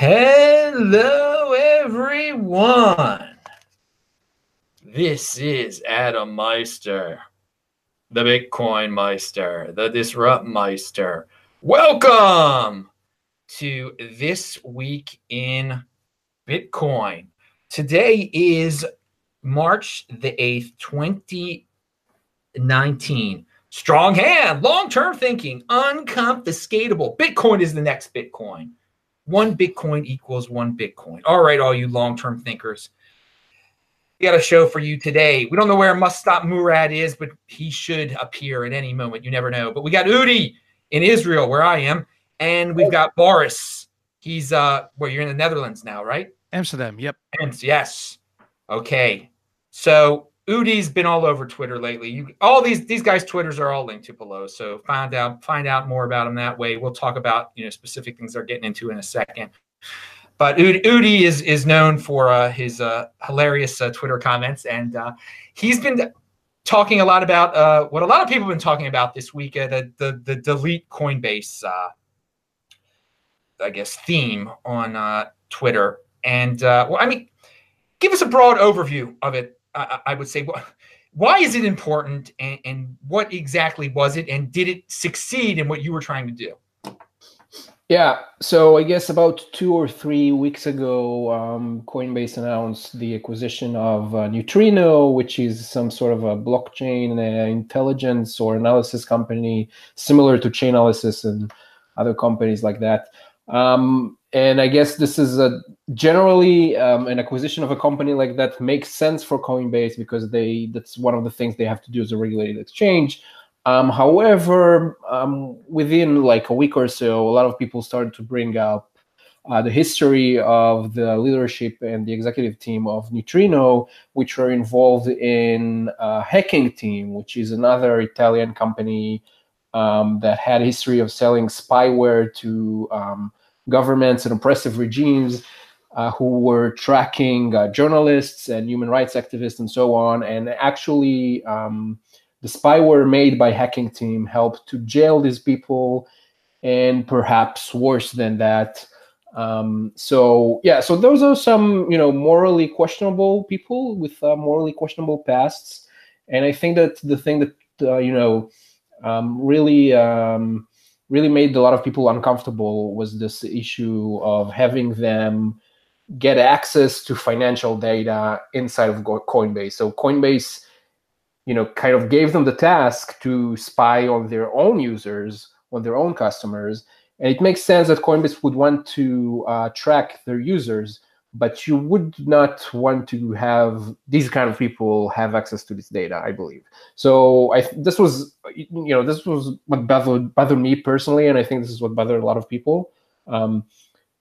Hello, everyone. This is Adam Meister, the Bitcoin Meister, the Disrupt Meister. Welcome to This Week in Bitcoin. Today is March the 8th, 2019. Strong hand, long term thinking, unconfiscatable. Bitcoin is the next Bitcoin. One Bitcoin equals one Bitcoin. All right, all you long term thinkers. We got a show for you today. We don't know where MustStop Murad is, but he should appear at any moment. You never know. But we got Udi in Israel, where I am, and we've got Boris. He's uh where you're in the Netherlands now, right? Amsterdam. Yep. Yes. Okay. So Udi's been all over Twitter lately. You, all these these guys' Twitters are all linked to below. So find out find out more about them that way. We'll talk about you know specific things they're getting into in a second. But Udi, is is known for uh, his uh, hilarious uh, Twitter comments, and uh, he's been talking a lot about uh, what a lot of people have been talking about this week uh, the, the the delete Coinbase, I guess, theme on Twitter. And well, I mean, give us a broad overview of it I, I would say, why is it important and, and what exactly was it? And did it succeed in what you were trying to do? Yeah, so I guess about two or three weeks ago, um, Coinbase announced the acquisition of uh, Neutrino, which is some sort of a blockchain uh, intelligence or analysis company similar to Chainalysis and other companies like that. Um, and I guess this is a generally um, an acquisition of a company like that makes sense for Coinbase because they that's one of the things they have to do as a regulated exchange. Um, however, um, within like a week or so, a lot of people started to bring up uh, the history of the leadership and the executive team of Neutrino, which were involved in a hacking team, which is another Italian company um, that had a history of selling spyware to um, governments and oppressive regimes uh, who were tracking uh, journalists and human rights activists and so on. And actually, um, the spyware made by hacking team helped to jail these people, and perhaps worse than that. Um, so yeah, so those are some you know morally questionable people with uh, morally questionable pasts, and I think that the thing that uh, you know um, really um, really made a lot of people uncomfortable was this issue of having them get access to financial data inside of Coinbase. So Coinbase, you know, kind of gave them the task to spy on their own users, on their own customers, and it makes sense that Coinbase would want to uh, track their users but you would not want to have these kind of people have access to this data i believe. So i this was you know this was what bothered, bothered me personally and i think this is what bothered a lot of people. Um,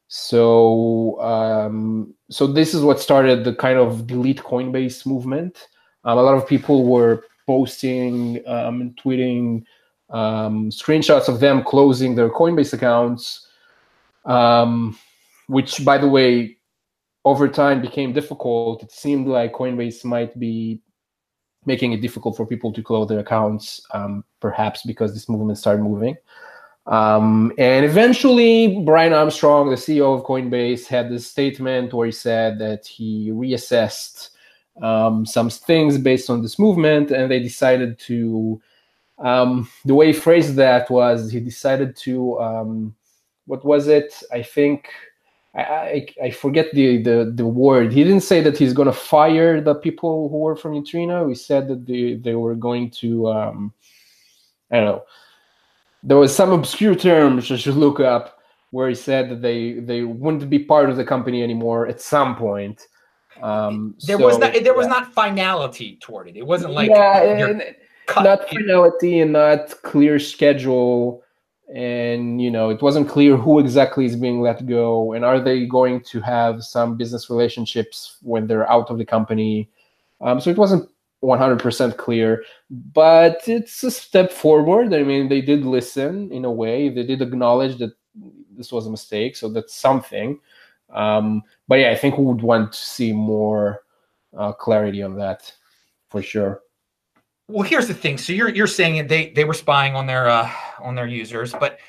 so um, so this is what started the kind of delete coinbase movement. Um, a lot of people were posting um, and tweeting um, screenshots of them closing their coinbase accounts um, which by the way over time became difficult, it seemed like Coinbase might be making it difficult for people to close their accounts, um, perhaps because this movement started moving. Um, and eventually, Brian Armstrong, the CEO of Coinbase, had this statement where he said that he reassessed um, some things based on this movement, and they decided to. Um, the way he phrased that was he decided to. Um, what was it? I think I, I, forget the, the, the word. He didn't say that he's going to fire the people who were from Neutrino. He said that they, they were going to, um, I don't know. There was some obscure term which I should look up where he said that they, they wouldn't be part of the company anymore at some point. Um, there so, was not, there yeah. was not finality toward it. It wasn't like yeah, not finality and not clear schedule and you know it wasn't clear who exactly is being let go and are they going to have some business relationships when they're out of the company? Um, so it wasn't 100% clear but it's a step forward. I mean they did listen in a way. They did acknowledge that this was a mistake so that's something. Um, but yeah i think we would want to see more uh, clarity on that for sure well, here's the thing. So you're you're saying they they were spying on their uh, on their users, but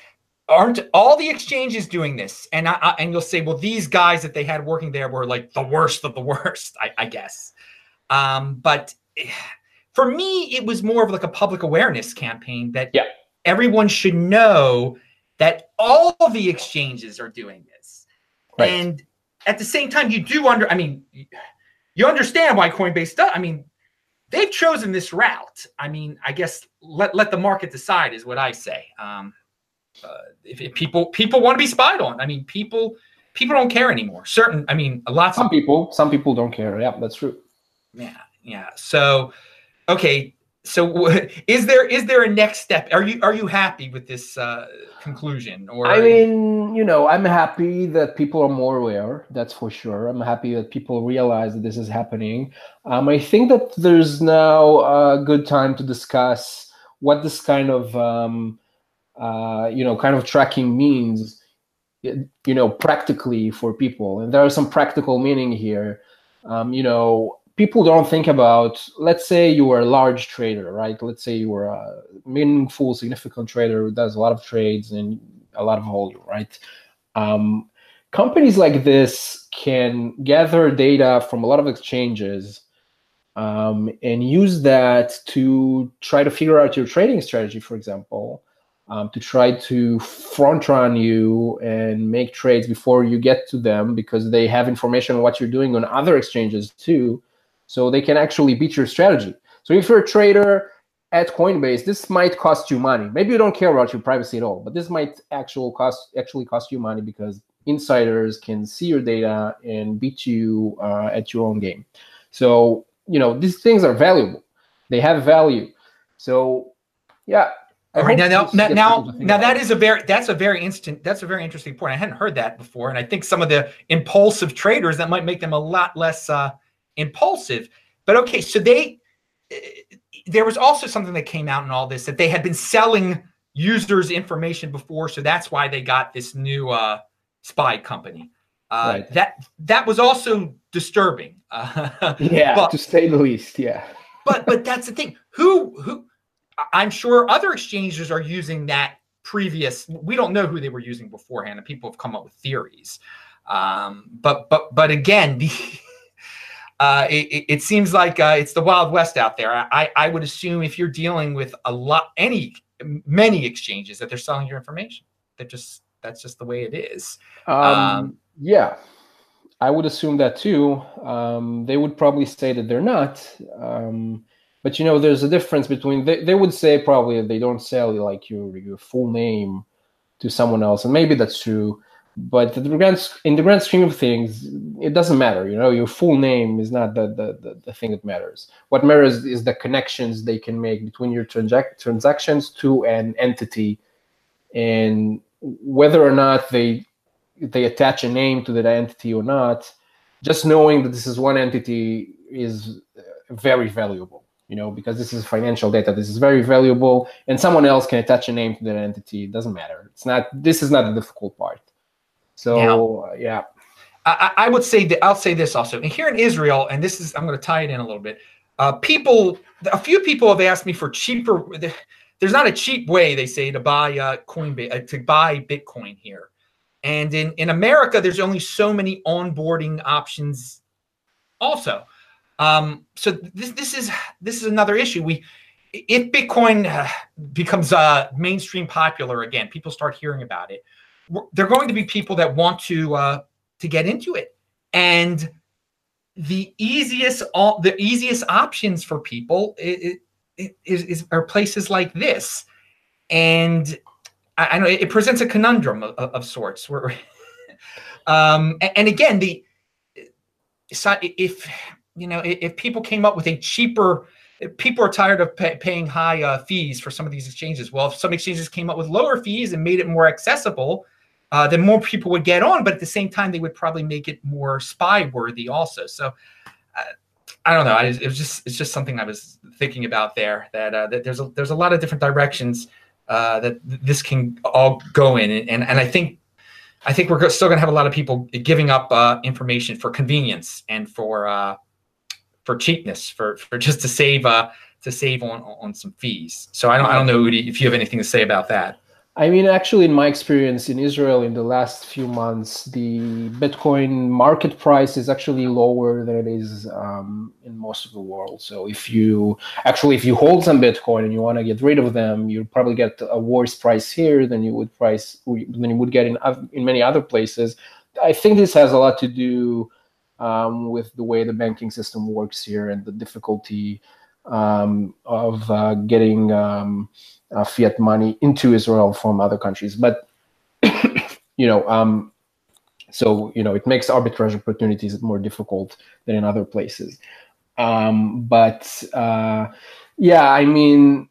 aren't all the exchanges doing this? And I, I, and you'll say, well, these guys that they had working there were like the worst of the worst, I, I guess. Um, but for me, it was more of like a public awareness campaign that yeah. everyone should know that all the exchanges are doing this. Right. And at the same time, you do under, I mean, you understand why Coinbase does. I mean, they've chosen this route. I mean, I guess let let the market decide is what I say. Um, uh, if, if, people people want to be spied on, I mean, people people don't care anymore. Certain, I mean, a lot. Some of, people, some people don't care. Yeah, that's true. Yeah, yeah. So, okay, so is there is there a next step? Are you are you happy with this uh, conclusion or? I mean you know i'm happy that people are more aware that's for sure. I'm happy that people realize that this is happening. Um, i think that there's now a good time to discuss what this kind of um, uh, you know kind of tracking means you know practically for people. And there are some practical meaning here. Um, you know people don't think about let's say you were a large trader right? Let's say you were a meaningful significant trader who does a lot of trades and a lot of volume right? Um, companies like this can gather data from a lot of exchanges um, and use that to try to figure out your trading strategy for example um, to try to front run you and make trades before you get to them because they have information on what you're doing on other exchanges too so they can actually beat your strategy. So if you're a trader at Coinbase, this might cost you money. Maybe you don't care about your privacy at all, but this might actual cost actually cost you money because insiders can see your data and beat you uh, at your own game. So you know these things are valuable; they have value. So yeah. All right now, now, now, now, now that is a very that's a very instant that's a very interesting point. I hadn't heard that before, and I think some of the impulsive traders that might make them a lot less uh, impulsive. But okay, so they there was also something that came out in all this that they had been selling users information before, so that's why they got this new uh, spy company. Uh, right. That that was also disturbing. Uh, yeah, but, to say the least. Yeah. but but that's the thing. Who who? I'm sure other exchanges are using that previous. We don't know who they were using beforehand, and people have come up with theories. Um, but but but again, the uh, it, it, seems like uh, it's the wild west out there. I, I would assume if you're dealing with a lot, any, many exchanges that they're selling your information. They're just that's just the way it is. Um, um, yeah, I would assume that too. Um, they would probably say that they're not. Um, but you know, there's a difference between they, they would say probably they don't sell like your your full name to someone else, and maybe that's true but the grand, in the grand scheme of things, it doesn't matter. You know, your full name is not the, the, the, the thing that matters. What matters is the connections they can make between your transac- transactions to an entity, and whether or not they they attach a name to that entity or not. Just knowing that this is one entity is uh, very valuable. You know, because this is financial data. This is very valuable, and someone else can attach a name to that entity. It doesn't matter. It's not. This is not the difficult part so yeah. I, I, would say that I'll say this also. And here in Israel, and this is I'm going to tie it in a little bit. Uh, people, a few people have asked me for cheaper. There's not a cheap way they say to buy uh, Coinbase uh, to buy Bitcoin here, and in in America, there's only so many onboarding options. Also, um, so this this is this is another issue. We if Bitcoin uh, becomes uh, mainstream popular again, people start hearing about it they're going to be people that want to uh, to get into it, and the easiest all the easiest options for people is, is, is are places like this, and I, I know it presents a conundrum of, of sorts. Where, um, and, again, the if you know if people came up with a cheaper people are tired of pay, paying high uh, fees for some of these exchanges. Well, if some exchanges came up with lower fees and made it more accessible, uh, then more people would get on. But at the same time, they would probably make it more spy worthy also. So uh, I don't know. I, it was just it's just something I was thinking about there. That uh, that there's a there's a lot of different directions uh, that this can all go in, and and I think. I think we're still going to have a lot of people giving up uh, information for convenience and for uh, for cheapness, for for just to save to save on on some fees. So I don't I don't know Udi if you have anything to say about that. I mean, actually, in my experience in Israel in the last few months, the Bitcoin market price is actually lower than it is um, in most of the world. So, if you actually if you hold some Bitcoin and you want to get rid of them, you probably get a worse price here than you would price than you would get in in many other places. I think this has a lot to do um, with the way the banking system works here and the difficulty um, of uh, getting um, uh, fiat money into Israel from other countries. But you know, um, so you know, it makes arbitrage opportunities more difficult than in other places. Um, but uh, yeah, I mean,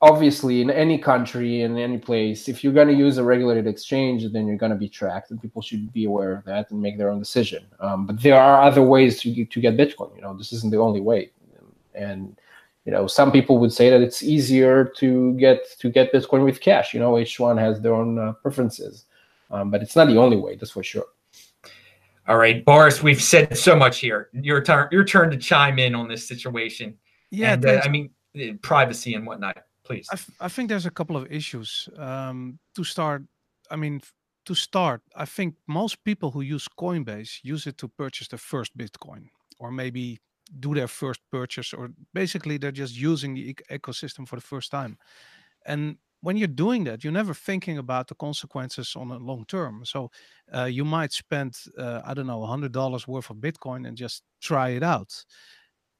obviously, in any country, in any place, if you're going to use a regulated exchange, then you're going to be tracked, and people should be aware of that and make their own decision. Um, but there are other ways to to get Bitcoin. You know, this isn't the only way, and you know some people would say that it's easier to get to get bitcoin with cash. You know each one has their own uh, preferences um, but it's not the only way that's for sure. All right boris we've said so much here. Your turn your turn to chime in on this situation. Yeah and, uh, i mean privacy and whatnot please. I, think there's a couple of issues. Um, to start i mean to start i think most people who use coinbase use it to purchase the first bitcoin or maybe do their first purchase or basically they're just using the ecosystem for the first time. And when you're doing that you're never thinking about the consequences on a long term. So uh, you might spend uh, i don't know $100 worth of bitcoin and just try it out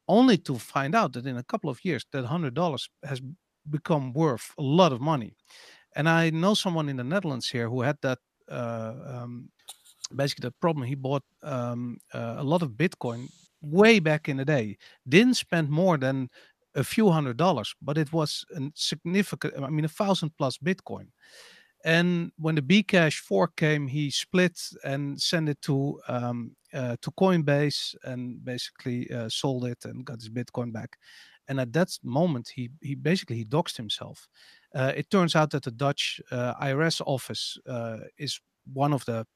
only to find out that in a couple of years that $100 has become worth a lot of money. And i know someone in the netherlands here who had that uh, um, basically the problem. He bought um, uh, a lot of bitcoin way back in the day didn't spend more than a few hundred dollars, but it was a significant, I mean, a thousand plus Bitcoin. And when the Bcash fork came, he split and sent it to um, uh, to Coinbase and basically uh, sold it and got his Bitcoin back. And at that moment, he he basically he doxed himself. Uh, it turns out that the Dutch uh, IRS office uh, is one of the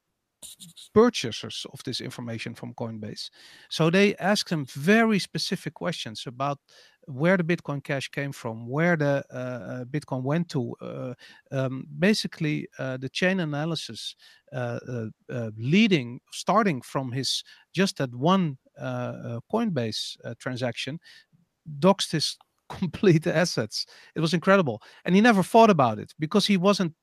purchasers of this information from Coinbase. So they asked them very specific questions about where the Bitcoin Cash came from, where the uh, uh, Bitcoin went to. Uh, um, basically, uh, the chain analysis uh, uh, leading, starting from his just that one Coinbase transaction, doxed his complete assets. It was incredible. And he never thought about it because he wasn't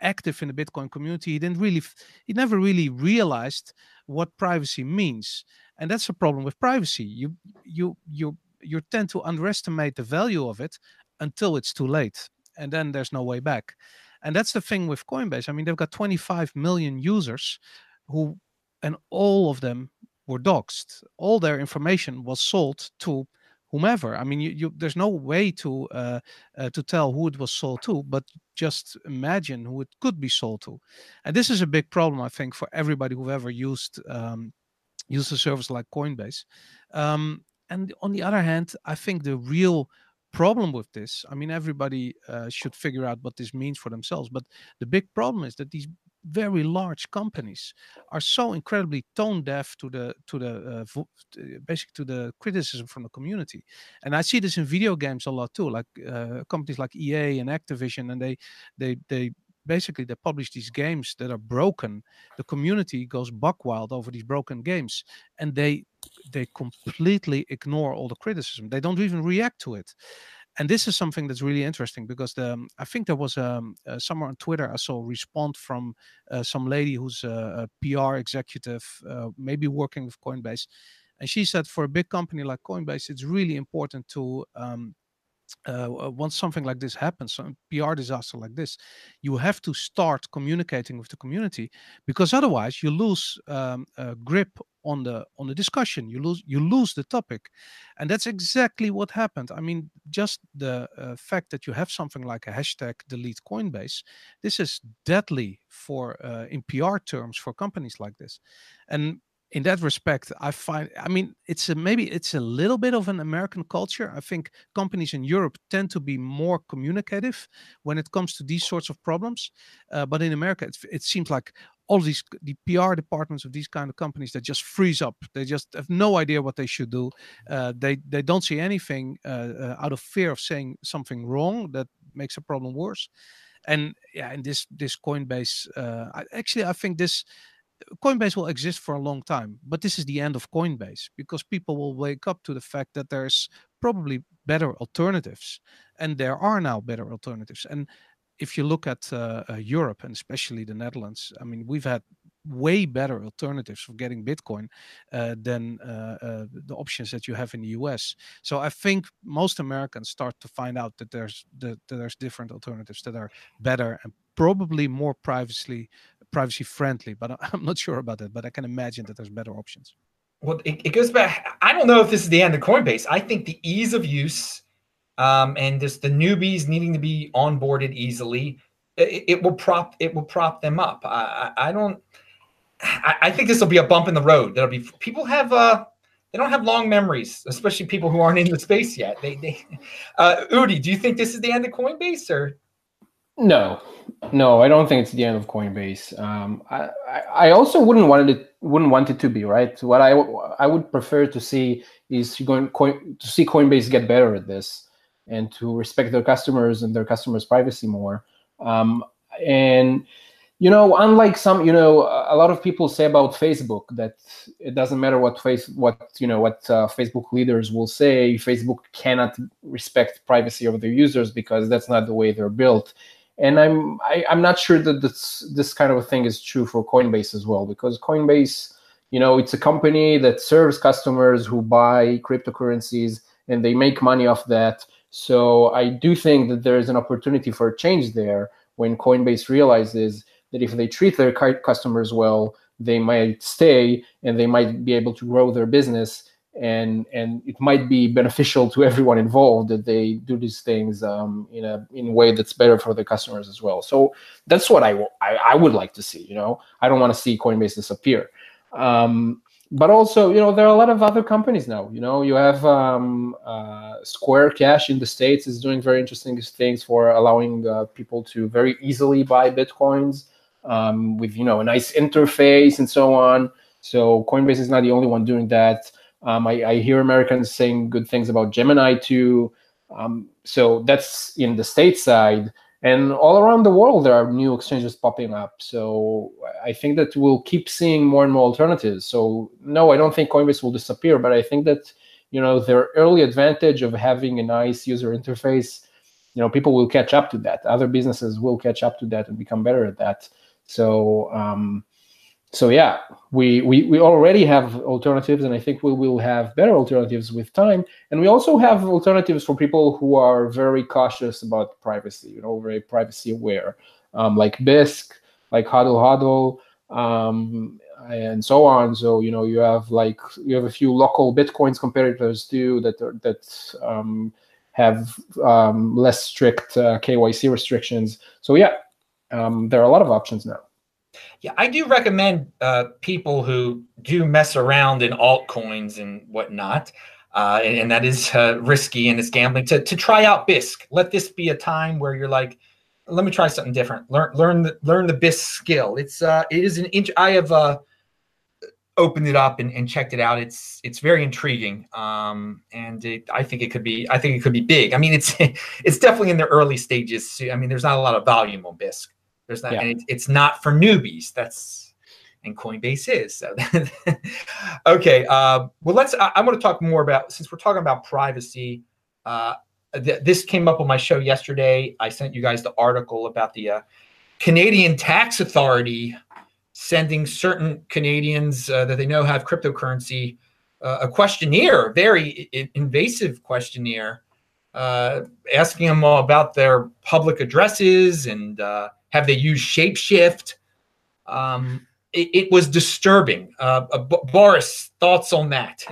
active in the Bitcoin community, he didn't really, he never really realized what privacy means, and that's a problem with privacy. You you you you tend to underestimate the value of it until it's too late, and then there's no way back. And that's the thing with Coinbase. I mean, they've got 25 million users who, and all of them were doxxed. All their information was sold to whomever. I mean, you, you there's no way to uh, uh, to tell who it was sold to, but just imagine who it could be sold to. And this is a big problem, I think, for everybody who ever used um, used a service like Coinbase. Um, and on the other hand, I think the real problem with this, I mean, everybody uh, should figure out what this means for themselves. But the big problem is that these very large companies are so incredibly tone deaf to the to the uh, basically to the criticism from the community. And i see this in video games a lot too like uh, companies like ea and activision and they they they basically they publish these games that are broken. The community goes buck wild over these broken games and they they completely ignore all the criticism. They don't even react to it and this is something that's really interesting because the um, I think there was um, uh, somewhere on Twitter I saw a response from uh, some lady who's a, a PR executive, uh, maybe working with Coinbase, and she said for a big company like Coinbase, it's really important to um, uh, once something like this happens, some PR disaster like this, you have to start communicating with the community because otherwise you lose um, grip on the on the discussion. You lose you lose the topic, and that's exactly what happened. I mean, just the uh, fact that you have something like a hashtag delete Coinbase, this is deadly for uh, in PR terms for companies like this, and in that respect, I find, I mean, it's a, maybe it's a little bit of an American culture. I think companies in Europe tend to be more communicative when it comes to these sorts of problems. Uh, but in America, it, it seems like all these the PR departments of these kind of companies that just freeze up. They just have no idea what they should do. Uh, they they don't see anything uh, uh out of fear of saying something wrong that makes a problem worse and yeah, in this this Coinbase, uh, I, actually, I think this Coinbase will exist for a long time, but this is the end of Coinbase because people will wake up to the fact that there's probably better alternatives, and there are now better alternatives. And if you look at uh, uh, Europe and especially the Netherlands, I mean, we've had way better alternatives for getting Bitcoin uh, than uh, uh, the options that you have in the US. So I think most Americans start to find out that there's that there's different alternatives that are better and probably more privacy privacy friendly. But I'm not sure about that. But I can imagine that there's better options. Well, it, it goes back. I don't know if this is the end of Coinbase. I think the ease of use um, and just the newbies needing to be onboarded easily, it, it will prop it will prop them up. I, I don't. I, I think this will be a bump in the road. There'll be people have uh they don't have long memories, especially people who aren't in the space yet. They they uh Udi, do you think this is the end of Coinbase or no, no, I don't think it's the end of Coinbase. Um, I, I also wouldn't want it wouldn't want it to be right. What I I would prefer to see is going to see Coinbase get better at this and to respect their customers and their customers' privacy more. Um, and you know, unlike some, you know, a lot of people say about Facebook that it doesn't matter what face, what you know, what uh, Facebook leaders will say. Facebook cannot respect privacy of their users because that's not the way they're built. And I'm I, am i am not sure that this this kind of a thing is true for Coinbase as well because Coinbase, you know, it's a company that serves customers who buy cryptocurrencies and they make money off that. So I do think that there is an opportunity for a change there when Coinbase realizes that if they treat their customers well, they might stay and they might be able to grow their business. And, and it might be beneficial to everyone involved that they do these things um, in a in a way that's better for the customers as well. So that's what I, I, I would like to see. You know, I don't want to see Coinbase disappear. Um, but also, you know, there are a lot of other companies now. You know, you have um, uh, Square Cash in the states is doing very interesting things for allowing uh, people to very easily buy bitcoins um, with you know a nice interface and so on. So Coinbase is not the only one doing that. Um, I, I, hear Americans saying good things about Gemini too. Um, so that's in the state side. And all around the world, there are new exchanges popping up. So I think that we'll keep seeing more and more alternatives. So no, I don't think Coinbase will disappear, but I think that you know their early advantage of having a nice user interface, you know, people will catch up to that. Other businesses will catch up to that and become better at that. So um, so yeah, we, we we already have alternatives, and I think we will have better alternatives with time. And we also have alternatives for people who are very cautious about privacy, you know, very privacy aware, um, like Bisq, like Hodl Hodl, um, and so on. So you know, you have like you have a few local bitcoins competitors too that are, that um, have um, less strict uh, KYC restrictions. So yeah, um, there are a lot of options now. Yeah, I do recommend uh, people who do mess around in altcoins and whatnot, uh, and, and, that is uh, risky and it's gambling to, to try out Bisq. Let this be a time where you're like, let me try something different. Learn learn the learn the Bisq skill. It's uh it is an inch. I have uh opened it up and, and checked it out. It's it's very intriguing. Um, and it, I think it could be I think it could be big. I mean, it's it's definitely in the early stages. I mean, there's not a lot of volume on Bisq. There's not, yeah. and it, it's not for newbies. That's and Coinbase is. So, okay. Uh, well, let's. I, am going to talk more about since we're talking about privacy. Uh, th- this came up on my show yesterday. I sent you guys the article about the uh, Canadian Tax Authority sending certain Canadians uh, that they know have cryptocurrency uh, a questionnaire, a very I- invasive questionnaire, uh, asking them all about their public addresses and have they used Shapeshift? Um, it, it, was disturbing. Uh, uh, Boris, thoughts on that?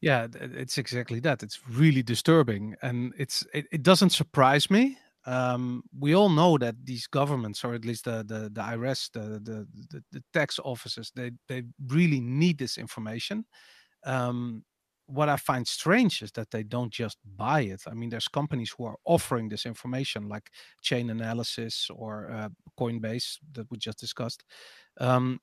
Yeah, it's exactly that. It's really disturbing, and it's it, it doesn't surprise me. Um, we all know that these governments, or at least the the, the IRS, the, the, the the tax offices, they they really need this information. Um, what I find strange is that they don't just buy it. I mean, there's companies who are offering this information, like Chainalysis or uh, Coinbase that we just discussed. Um,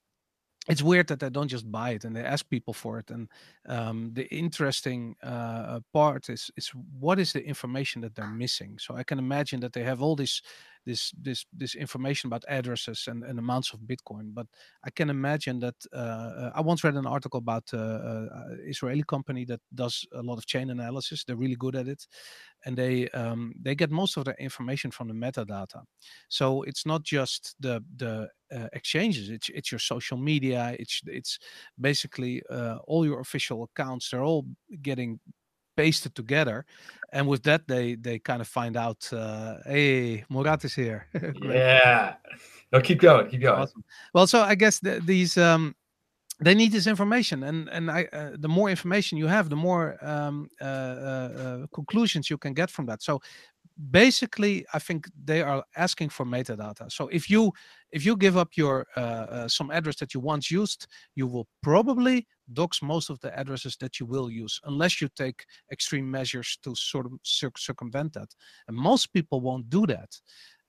it's weird that they don't just buy it and they ask people for it. And um, the interesting uh, part is is what is the information that they're missing. So I can imagine that they have all this this this this information about addresses and, and amounts of Bitcoin. But I can imagine that uh, I once read an article about uh, uh, Israeli company that does a lot of chain analysis. They're really good at it, and they um, they get most of their information from the metadata. So it's not just the the uh, exchanges. It's it's your social media. It's it's basically uh, all your official accounts. They're all getting pasted together, and with that they they kind of find out. Uh, hey, Murad is here. yeah. No, keep going. Keep going. Awesome. Well, so I guess the, these um, they need this information and and I, uh, the more information you have the more um, uh, uh, uh, conclusions you can get from that so basically i think they are asking for metadata so if you if you give up your uh, uh, some address that you once used you will probably dox most of the addresses that you will use unless you take extreme measures to sort of circumvent that. And most people won't do that.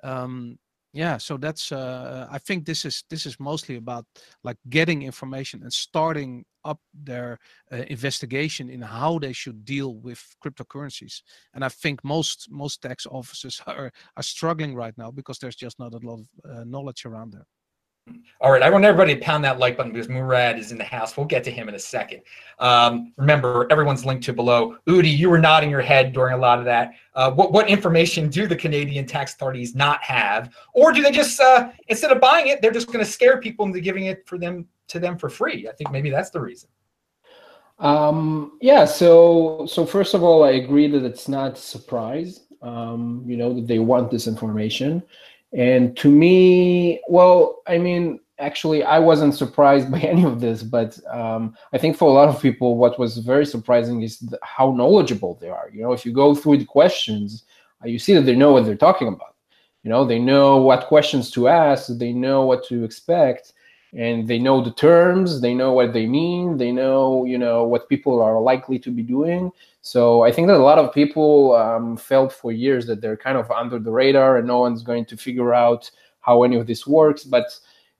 Um, yeah so that's uh, i think this is this is mostly about like getting information and starting up their uh, investigation in how they should deal with cryptocurrencies. And i think most most tax officers are are struggling right now because there's just not a lot of uh, knowledge around there all right, I want everybody to pound that like button because Murad is in the house. We'll get to him in a second. Um, remember, everyone's linked to below. Udi, you were nodding your head during a lot of that. Uh, what what information do the Canadian tax authorities not have, or do they just uh, instead of buying it, they're just going to scare people into giving it for them to them for free? I think maybe that's the reason. Um, yeah. So so first of all, I agree that it's not a surprise. Um, you know that they want this information and to me, well, I mean, actually, I wasn't surprised by any of this, but um, I think for a lot of people, what was very surprising is how knowledgeable they are. You know, if you go through the questions, uh, you see that they know what they're talking about. You know, they know what questions to ask, they know what to expect, and they know the terms, they know what they mean, they know, you know, what people are likely to be doing. So I think that a lot of people um, felt for years that they're kind of under the radar and no one's going to figure out how any of this works. But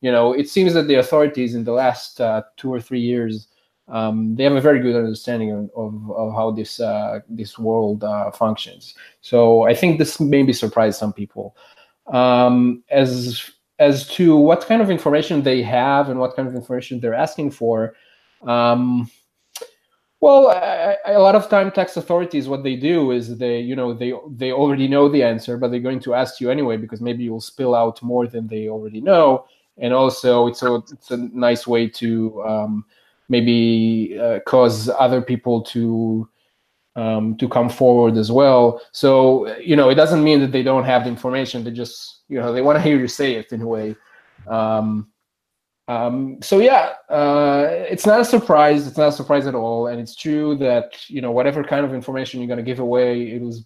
you know, it seems that the authorities in the last uh, two or three years um, they have a very good understanding of, of, how this uh, this world uh, functions. So I think this maybe surprised some people. Um, as as to what kind of information they have and what kind of information they're asking for. Um, well, I, I, a lot of time, tax authorities, what they do is they, you know, they they already know the answer, but they're going to ask you anyway because maybe you'll spill out more than they already know, and also it's a it's a nice way to um, maybe uh, cause other people to um, to come forward as well. So you know, it doesn't mean that they don't have the information. They just you know they want to hear you say it in a way. Um, um, so yeah, uh, it's not a surprise. It's not a surprise at all, and it's true that you know whatever kind of information you're going to give away, it was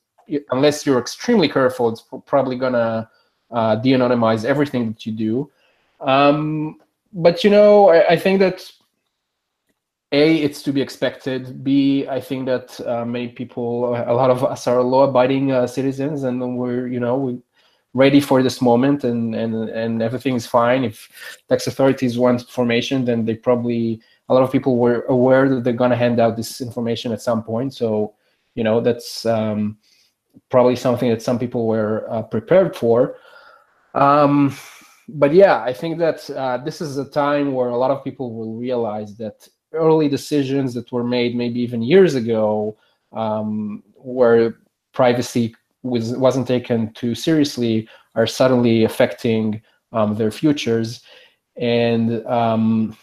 unless you're extremely careful, it's probably going to uh, de-anonymize everything that you do. Um, but you know, I, I, think that a it's to be expected. B I think that uh, many people, a lot of us are law-abiding uh, citizens, and we're you know we ready for this moment and and and everything is fine. If tax authorities want information then they probably a lot of people were aware that they're going to hand out this information at some point. So you know that's um, probably something that some people were uh, prepared for. Um, but yeah i think that uh, this is a time where a lot of people will realize that early decisions that were made maybe even years ago um, where privacy was, wasn't taken too seriously are suddenly affecting um, their futures. And um,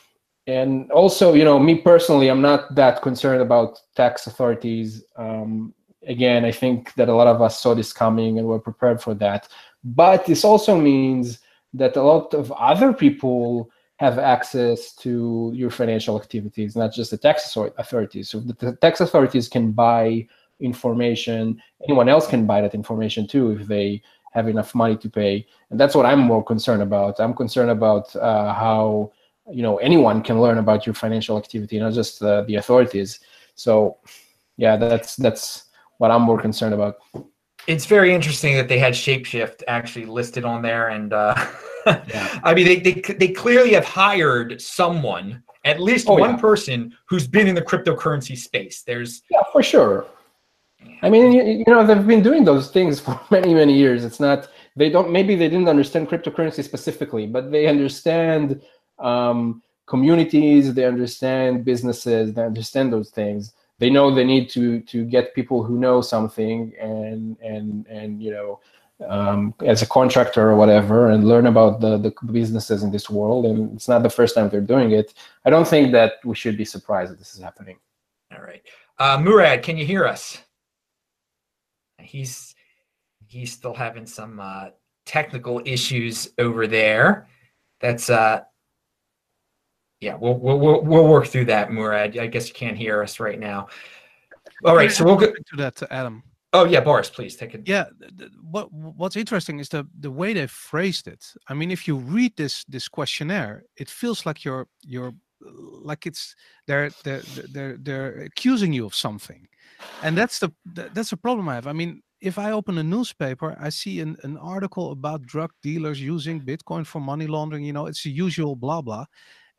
and also you know me personally i'm not that concerned about tax authorities. Um, again i think that a lot of us saw this coming and were prepared for that. But this also means that a lot of other people have access to your financial activities not just the tax authorities so the tax authorities can buy information. Anyone else can buy that information too if they have enough money to pay. And that's what I'm more concerned about. I'm concerned about uh, how you know anyone can learn about your financial activity, not just uh, the authorities. So, yeah, that's that's what I'm more concerned about. It's very interesting that they had Shapeshift actually listed on there, and uh, yeah. I mean they, they they clearly have hired someone at least oh, one yeah. person who's been in the cryptocurrency space. There's yeah, for sure. I mean, you, you, know, they've been doing those things for many, many years. It's not they don't maybe they didn't understand cryptocurrency specifically, but they understand um, communities, they understand businesses, they understand those things. They know they need to to get people who know something and and and you know um, as a contractor or whatever and learn about the, the businesses in this world. And it's not the first time they're doing it. I don't think that we should be surprised that this is happening. All right. Uh, Murad, can you hear us? He's he's still having some uh, technical issues over there. That's uh yeah, we'll, we'll we'll work through that, Murad. I guess you can't hear us right now. All right, so we'll get to that to Adam. Oh yeah, Boris, please take it. Yeah, what what's interesting is the the way they phrased it. I mean, if you read this this questionnaire, it feels like you're you're like it's they're they're they're they're accusing you of something, and that's the that's the problem I have. I mean, if I open a newspaper, I see an, an article about drug dealers using Bitcoin for money laundering. You know, it's the usual blah blah,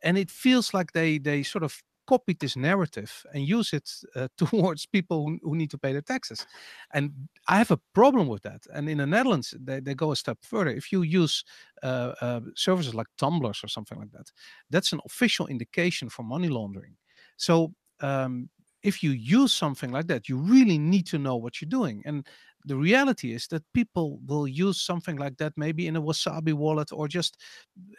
and it feels like they they sort of copied this narrative and use it uh, towards people who, who, need to pay their taxes. And I have a problem with that. And in the Netherlands, they, they go a step further. If you use uh, uh, services like tumblers or something like that, that's an official indication for money laundering. So um, if you use something like that, you really need to know what you're doing. And the reality is that people will use something like that maybe in a wasabi wallet or just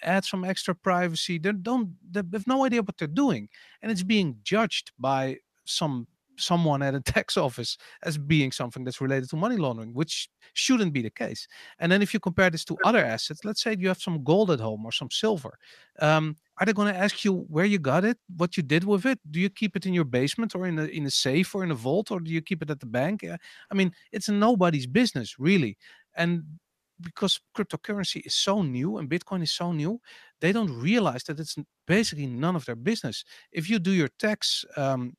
add some extra privacy. They don't they have no idea what they're doing and it's being judged by some someone at a tax office as being something that's related to money laundering, which shouldn't be the case. And then if you compare this to other assets, let's say you have some gold at home or some silver, um, are they going to ask you where you got it, what you did with it? Do you keep it in your basement or in a in a safe or in a vault, or do you keep it at the bank? I mean, it's nobody's business really, and because cryptocurrency is so new and Bitcoin is so new, they don't realize that it's basically none of their business. If you do your tax um,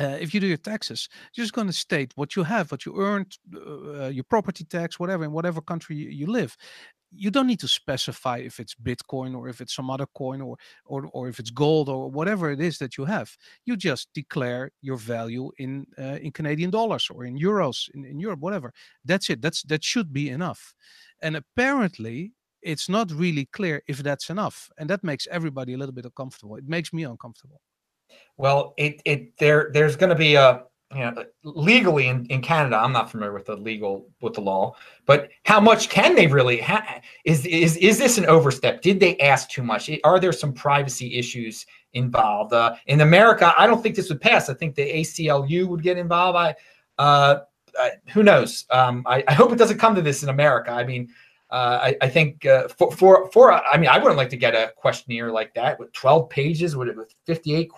uh, if you do your taxes, you're just going to state what you have, what you earned, uh, your property tax, whatever, in whatever country you, you, live. You don't need to specify if it's Bitcoin or if it's some other coin or, or or if it's gold or whatever it is that you have. You just declare your value in uh, in Canadian dollars or in euros in, in Europe, whatever. That's it. That's that should be enough. And apparently, it's not really clear if that's enough, and that makes everybody a little bit uncomfortable. It makes me uncomfortable. Well, it it there there's going to be a you know legally in, in Canada. I'm not familiar with the legal with the law, but how much can they really? Ha- is is is this an overstep? Did they ask too much? Are there some privacy issues involved? Uh, in America, I don't think this would pass. I think the ACLU would get involved. I, uh, I who knows? Um, I, I hope it doesn't come to this in America. I mean. Uh, I, I, think uh, for, for for I mean I wouldn't like to get a questionnaire like that with 12 pages with, with 58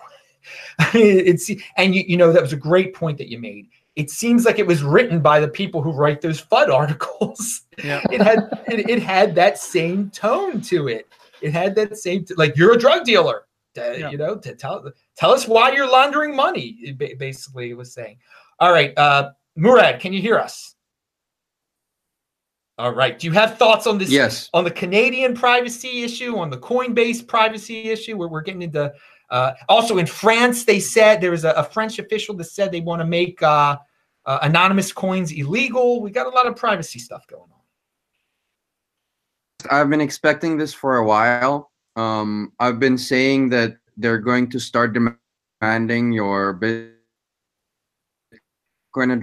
it's and you you know that was a great point that you made. It seems like it was written by the people who write those FUD articles. Yeah. it had it, it, had that same tone to it. It had that same like you're a drug dealer. To, yeah. You know, to tell tell us why you're laundering money. It basically, was saying. All right, uh, Murad, can you hear us? All right. Do you have thoughts on this? Yes. On the Canadian privacy issue, on the Coinbase privacy issue, where we're getting into uh, also in France, they said there was a, a, French official that said they want to make uh, uh, anonymous coins illegal. We got a lot of privacy stuff going on. I've been expecting this for a while. Um, I've been saying that they're going to start demanding your Bitcoin.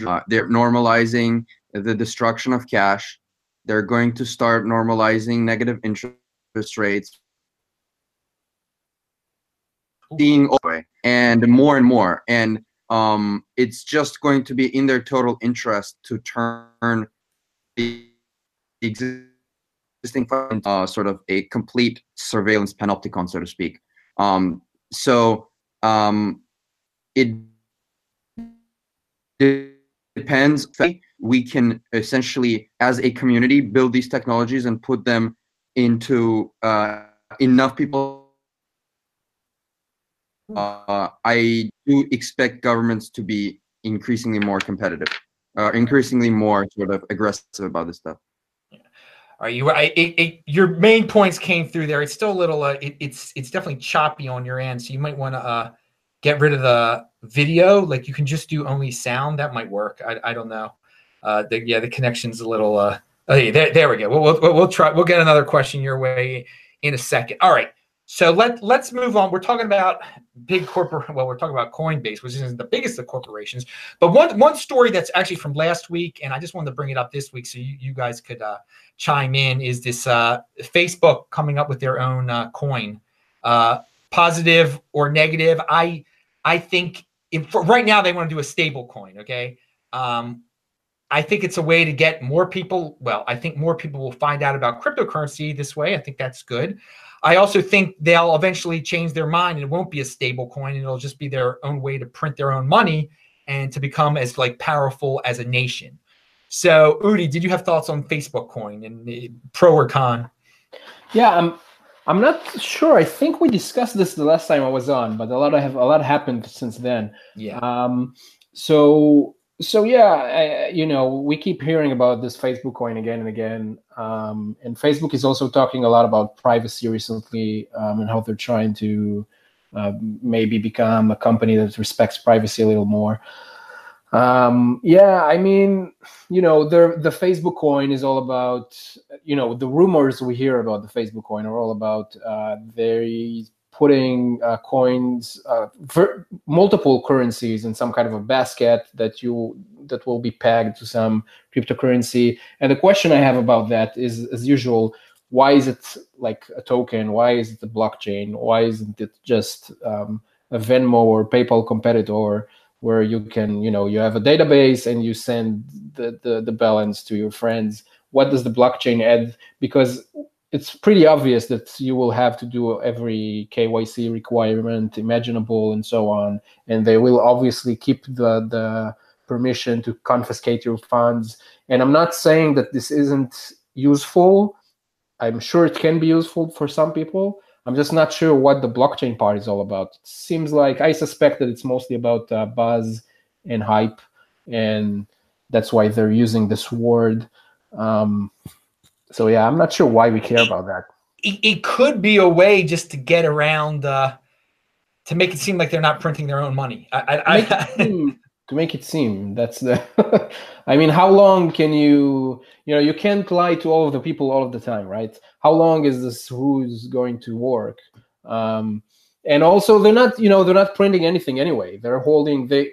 Uh, they're normalizing the destruction of cash. They're going to start normalizing negative interest rates seeing away and more and more and um, it's just going to be in their total interest to turn the existing uh, sort of a complete surveillance panopticon, so to speak. Um, so um, it depends. We can essentially, as a community, build these technologies and put them into uh, enough people uh, I do expect governments to be increasingly more competitive, uh, increasingly more sort of aggressive about this stuff. Are you? I, it, it, your main points came through there. It's still a little. Uh, it, it's it's definitely choppy on your end, so you might want to uh, get rid of the video. Like you can just do only sound. That might work. I, I don't know. Uh, the, yeah, the connection's a little uh, Oh, yeah, there, there we go. We'll, we'll, we'll try. We'll get another question your way in a second. All right. So let let's move on. We're talking about big corporate. Well, we're talking about Coinbase, which isn't the biggest of corporations. But one one story that's actually from last week, and I just wanted to bring it up this week so you, you guys could uh, chime in. Is this uh, Facebook coming up with their own uh, coin? Uh, positive or negative? I I think if, right now they want to do a stable coin. Okay. Um, I think it's a way to get more people. Well, I think more people will find out about cryptocurrency this way. I think that's good. I also think they'll eventually change their mind and it won't be a stable coin and it'll just be their own way to print their own money and to become as like powerful as a nation. So, Udi, did you have thoughts on Facebook coin and pro or con? Yeah, I'm I'm not sure. I think we discussed this the last time I was on, but a lot have a lot happened since then. Yeah. Um so so yeah, I, you know, we keep hearing about this Facebook coin again and again, um, and Facebook is also talking a lot about privacy recently um, and how they're trying to uh, maybe become a company that respects privacy a little more. Um, yeah, I mean, you know, the the Facebook coin is all about, you know, the rumors we hear about the Facebook coin are all about uh, very putting uh, coins, uh, multiple currencies in some kind of a basket that you that will be pegged to some cryptocurrency. And the question I have about that is, as usual, why is it like a token? Why is it a blockchain? Why isn't it just um, a Venmo or PayPal competitor where you can, you know, you have a database and you send the, the, the balance to your friends? What does the blockchain add? Because it's pretty obvious that you will have to do every KYC requirement imaginable and so on, and they will obviously keep the the permission to confiscate your funds. And I'm not saying that this isn't useful. I'm sure it can be useful for some people. I'm just not sure what the blockchain part is all about. It seems like I suspect that it's mostly about uh, buzz and hype, and that's why they're using this word. Um, so yeah, I'm not sure why we care about that. It, it could be a way just to get around uh, to make it seem like they're not printing their own money. I, I, make seem, to make it seem that's the. I mean, how long can you? You know, you can't lie to all of the people all of the time, right? How long is this Who's going to work? Um, and also, they're not. You know, they're not printing anything anyway. They're holding. They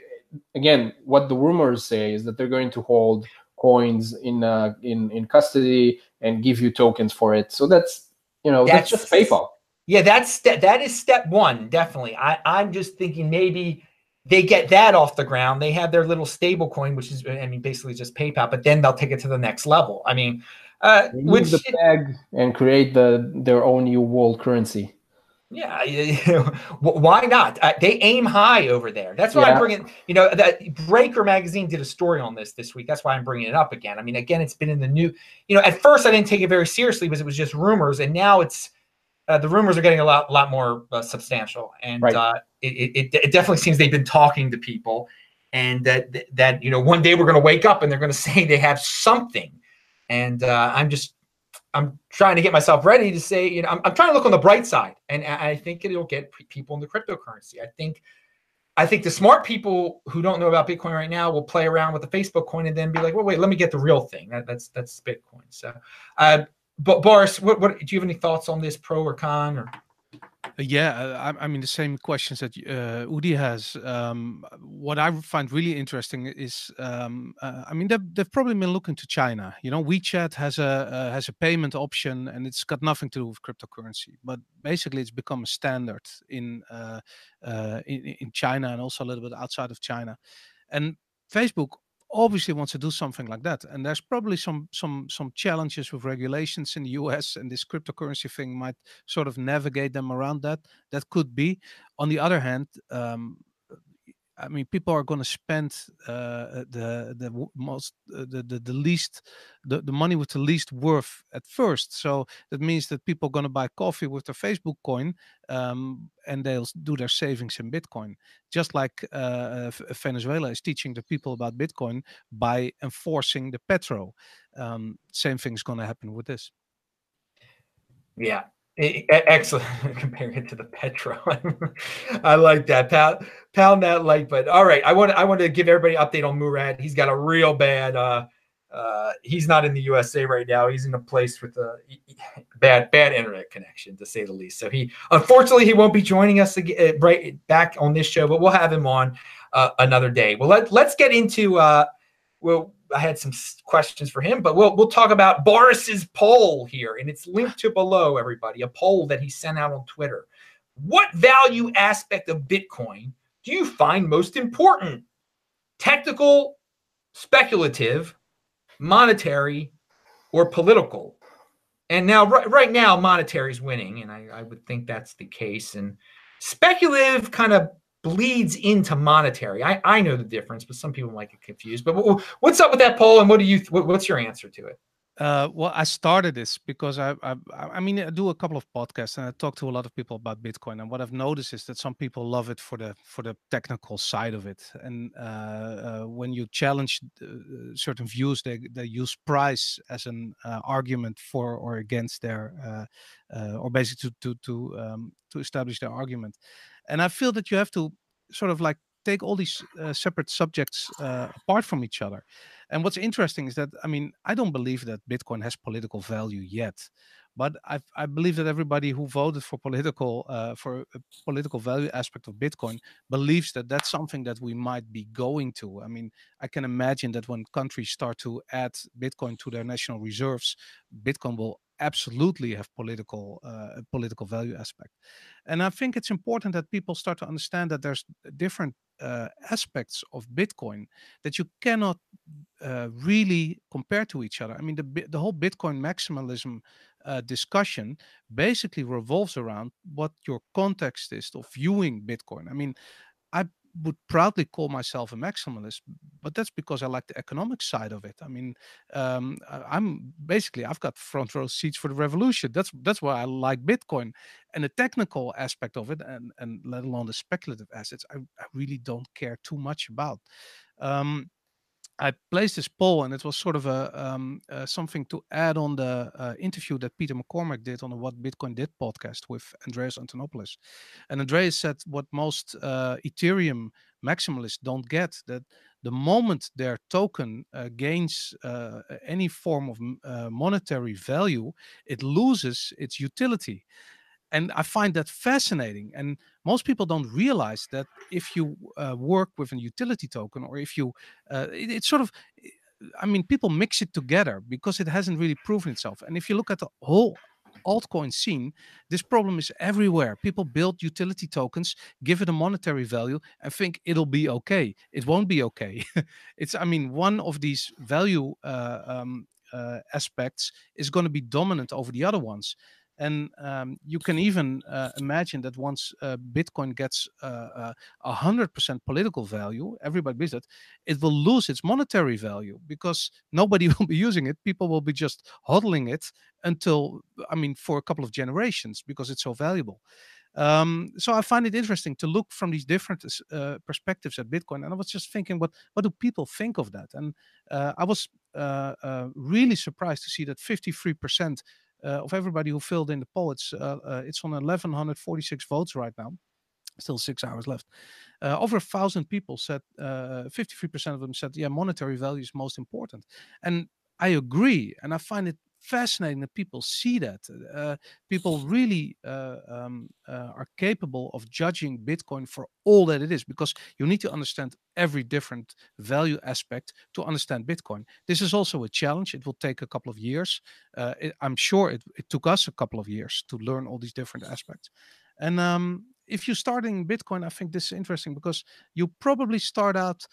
again, what the rumors say is that they're going to hold coins in uh, in in custody and give you tokens for it. So that's you know that's, that's just PayPal. Yeah, that's that is step one, definitely. I I'm just thinking maybe they get that off the ground. They have their little stable coin, which is I mean basically just PayPal, but then they'll take it to the next level. I mean, uh, which the and create the their own new world currency. Yeah, why not? Uh, they aim high over there. That's why yeah. I'm bringing. You know, that Breaker magazine did a story on this this week. That's why I'm bringing it up again. I mean, again, it's been in the new. You know, at first I didn't take it very seriously because it was just rumors, and now it's uh, the rumors are getting a lot, lot more uh, substantial, and right. Uh, it, it, it definitely seems they've been talking to people, and that that you know one day we're going to wake up and they're going to say they have something, and uh, I'm just I'm trying to get myself ready to say, you know, I'm, I'm trying to look on the bright side, and I think it'll get people into cryptocurrency. I think, I think the smart people who don't know about Bitcoin right now will play around with the Facebook coin and then be like, well, wait, let me get the real thing. That, that's that's Bitcoin. So, uh, but Boris, what, what do you have any thoughts on this, pro or con, or? Yeah, uh, I, I, mean the same questions that uh, Udi has. Um, what I find really interesting is, um, uh, I mean, they've, they've, probably been looking to China. You know, WeChat has a uh, has a payment option, and it's got nothing to do with cryptocurrency. But basically, it's become a standard in uh, uh, in, in China and also a little bit outside of China. And Facebook obviously wants to do something like that. And there's probably some some some challenges with regulations in the us and this cryptocurrency thing might sort of navigate them around that. That could be. On the other hand um, I mean, people are going to spend uh, the the most uh, the, the the least the, the money with the least worth at first. So that means that people are going to buy coffee with their Facebook coin, um, and they'll do their savings in Bitcoin. Just like uh, Venezuela is teaching the people about Bitcoin by enforcing the petro. Um, same thing's going to happen with this. Yeah, Excellent. Comparing it to the Petro. I like that. Pound, pound that like button. All right. I want I want to give everybody an update on Murad. He's got a real bad uh uh, he's not in the USA right now. He's in a place with a bad bad internet connection, to say the least. So he unfortunately he won't be joining us again, uh, right back on this show, but we'll have him on uh, another day. Well, let let's get into. Uh, well, I had some questions for him, but we'll we'll talk about Boris's poll here, and it's linked to below. Everybody, a poll that he sent out on Twitter. What value aspect of Bitcoin do you find most important? Technical, speculative, monetary, or political? And now, right, right now, monetary is winning, and I, I would think that's the case. And speculative kind of bleeds into monetary. I, I know the difference, but some people might get confused. But what's up with that poll, and what do you? What's your answer to it? Uh, well, I started this because I, I, I mean, I do a couple of podcasts and I talk to a lot of people about Bitcoin. And what I've noticed is that some people love it for the for the technical side of it. And uh, uh, when you challenge uh, certain views, they they use price as an uh, argument for or against their, uh, or basically to to to um, to establish their argument. And I feel that you have to sort of like take all these uh, separate subjects uh, apart from each other. And what's interesting is that I mean I don't believe that Bitcoin has political value yet, but I I believe that everybody who voted for political uh, for a political value aspect of Bitcoin believes that that's something that we might be going to. I mean I can imagine that when countries start to add Bitcoin to their national reserves, Bitcoin will absolutely have political uh, political value aspect and i think it's important that people start to understand that there's different uh, aspects of bitcoin that you cannot uh, really compare to each other i mean the the whole bitcoin maximalism uh, discussion basically revolves around what your context is of viewing bitcoin i mean I would proudly call myself a maximalist, but that's because I like the economic side of it. I mean, um, I'm basically I've got front row seats for the revolution. That's that's why I like Bitcoin, and the technical aspect of it, and and let alone the speculative assets, I, I really don't care too much about. Um, I placed this poll, and it was sort of a um, uh, something to add on the uh, interview that Peter McCormack did on the What Bitcoin Did podcast with Andreas Antonopoulos. And Andreas said what most uh, Ethereum maximalists don't get that the moment their token uh, gains uh, any form of uh, monetary value, it loses its utility and I find that fascinating. And most people don't realize that if you uh, work with a utility token, or if you, uh, it, it's sort of, I mean, people mix it together because it hasn't really proven itself. And if you look at the whole altcoin scene, this problem is everywhere. People build utility tokens, give it a monetary value, and think it'll be okay. It won't be okay. it's, I mean, one of these value uh, um, uh, aspects is going to be dominant over the other ones. And um, you can even uh, imagine that once uh, Bitcoin gets uh, a hundred percent political value, everybody believes that it will lose its monetary value because nobody will be using it. People will be just hodling it until, I mean, for a couple of generations because it's so valuable. Um, so I find it interesting to look from these different uh, perspectives at Bitcoin, and I was just thinking, what what do people think of that? And uh, I was uh, really surprised to see that 53 percent uh, of everybody who filled in the poll. It's uh, uh, it's on 1146 votes right now. Still six hours left. over a thousand people said, 53% of them said, yeah, monetary value is most important. And I agree. And I find it fascinating that people see that. Uh, people really uh, um, uh, are capable of judging Bitcoin for all that it is because you need to understand every different value aspect to understand Bitcoin. This is also a challenge. It will take a couple of years. Uh, it, I'm sure it, it, took us a couple of years to learn all these different aspects. And um, if you're starting Bitcoin, I think this is interesting because you probably start out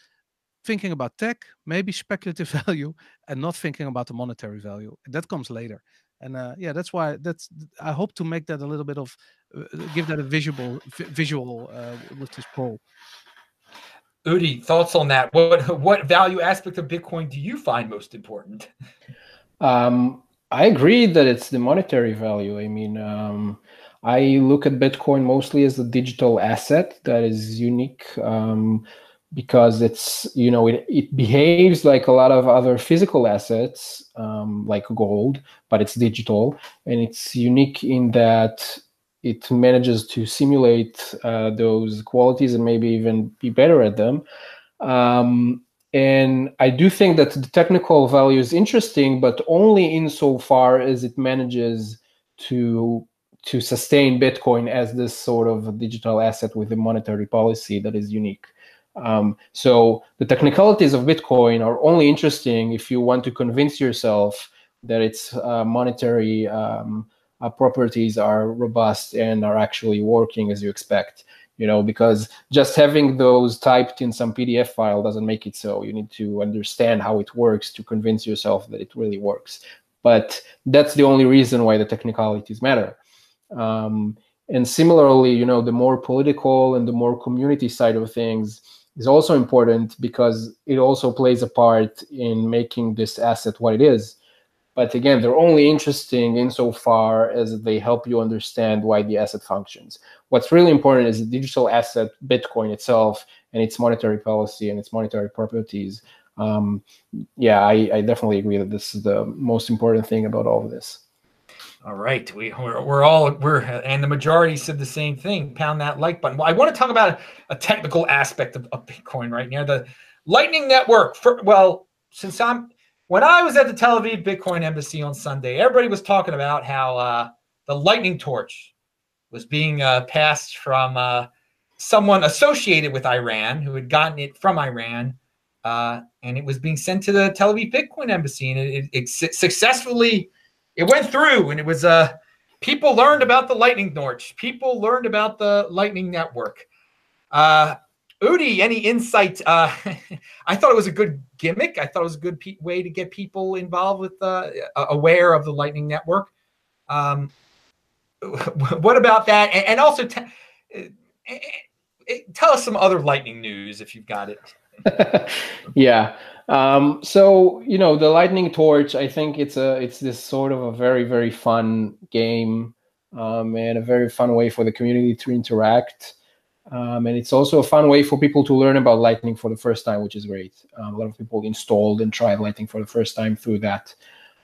thinking about tech, maybe speculative value, and not thinking about the monetary value. That comes later. And uh, yeah, that's why that's. I hope to make that a little bit of, uh, give that a visual visual uh, with this poll. Udi, thoughts on that? What what value aspect of Bitcoin do you find most important? Um, I agree that it's the monetary value. I mean, um, I look at Bitcoin mostly as a digital asset that is unique. Um, because it's you know it, it behaves like a lot of other physical assets um, like gold but it's digital and it's unique in that it manages to simulate uh, those qualities and maybe even be better at them um, and I do think that the technical value is interesting, but only insofar as it manages to to sustain Bitcoin as this sort of digital asset with a monetary policy that is unique. Um, so the technicalities of Bitcoin are only interesting if you want to convince yourself that its uh, monetary um, uh, properties are robust and are actually working as you expect you know because just having those typed in some pdf file doesn't make it so. You need to understand how it works to convince yourself that it really works. But that's the only reason why the technicalities matter. Um, and similarly you know the more political and the more community side of things is also important because it also plays a part in making this asset what it is but again, they're only interesting insofar as they help you understand why the asset functions. What's really important is the digital asset, Bitcoin itself, and its monetary policy and its monetary properties. Um, yeah, I, I definitely agree that this is the most important thing about all of this. All right, we, we're, we're all we're and the majority said the same thing. Pound that like button. Well, I want to talk about a, technical aspect of, of Bitcoin right now. The Lightning Network. For, well, since I'm when I was at the Tel Aviv Bitcoin Embassy on Sunday, everybody was talking about how uh, the lightning torch was being uh, passed from uh, someone associated with Iran who had gotten it from Iran, uh, and it was being sent to the Tel Aviv Bitcoin Embassy, and it, it, it successfully it went through, and it was uh, people learned about the lightning torch, people learned about the Lightning Network. Uh, Udi, any insight? Uh, I thought it was a good gimmick. I thought it was a good pe- way to get people involved with, uh, aware of the Lightning Network. Um, what about that? And, and also, t- uh, tell us some other Lightning news if you've got it. yeah. Um, so you know, the Lightning Torch. I think it's a it's this sort of a very very fun game um, and a very fun way for the community to interact. Um, and it's also a fun way for people to learn about Lightning for the first time, which is great. Um, a lot of people installed and tried Lightning for the first time through that.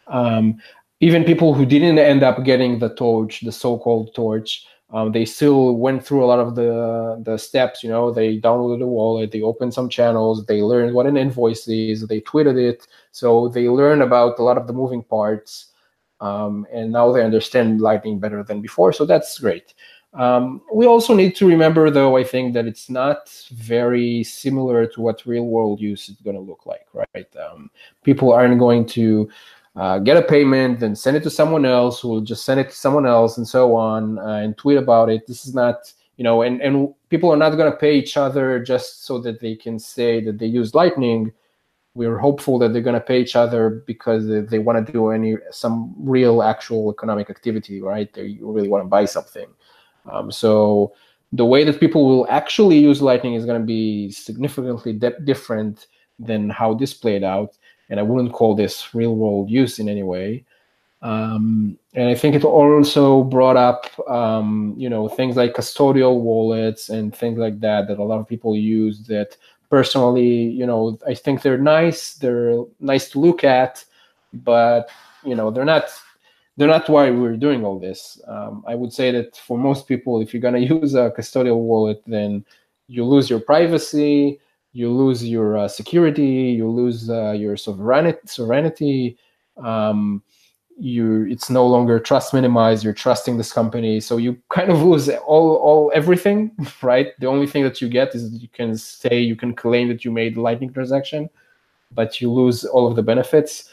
Um, even people who didn't end up getting the torch, the so-called torch, um, they still went through a lot of the the steps. You know, they downloaded the wallet, they opened some channels, they learned what an invoice is, they tweeted it, so they learned about a lot of the moving parts, um, and now they understand Lightning better than before. So that's great. Um, we also need to remember, though, I think that it's not very similar to what real world use is going to look like, right? Um, people aren't going to uh, get a payment and send it to someone else who will just send it to someone else and so on uh, and tweet about it. This is not, you know, and, and people are not going to pay each other just so that they can say that they use Lightning. We're hopeful that they're going to pay each other because they, they want to do any some real actual economic activity, right? They really want to buy something. Um, so the way that people will actually use Lightning is going to be significantly de- different than how this played out. And I wouldn't call this real world use in any way. Um, and I think it also brought up, um, you know, things like custodial wallets and things like that that a lot of people use. That personally, you know, I think they're nice. They're nice to look at, but you know, they're not they're not why we're doing all this. Um, I would say that for most people, if you're to use a custodial wallet, then you lose your privacy, you lose your uh, security, you lose uh, your sovereignty. sovereignty um, you it's no longer trust minimized. You're trusting this company, so you kind of lose all all everything, right? The only thing that you get is you can say you can claim that you made Lightning transaction, but you lose all of the benefits.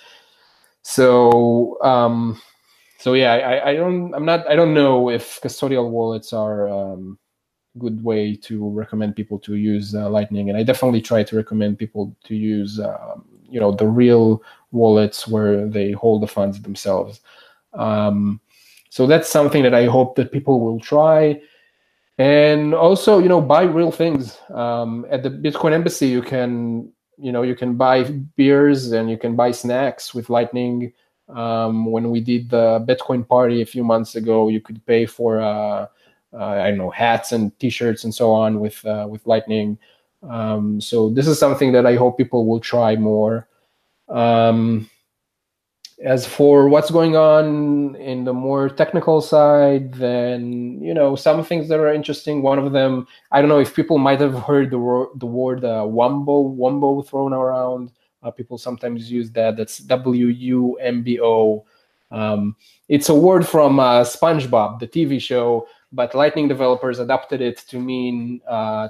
So um, so yeah, I, I don't, I'm not, I don't know if custodial wallets are um, good way to recommend people to use uh, Lightning, and I definitely try to recommend people to use, um, you know, the real wallets where they hold the funds themselves. Um, so that's something that I hope that people will try, and also, you know, buy real things. Um, at the Bitcoin Embassy, you can, you know, you can buy beers and you can buy snacks with Lightning. Um, when we did the Bitcoin party a few months ago, you could pay for uh, uh, I don't know hats and T-shirts and so on with uh, with Lightning. Um, so this is something that I hope people will try more. Um, as for what's going on in the more technical side, then you know some things that are interesting. One of them, I don't know if people might have heard the word the word uh, wumbo wumbo thrown around. Uh, people sometimes use that. That's W U M B O. Um, it's a word from uh, SpongeBob, the TV show, but Lightning developers adapted it to mean uh,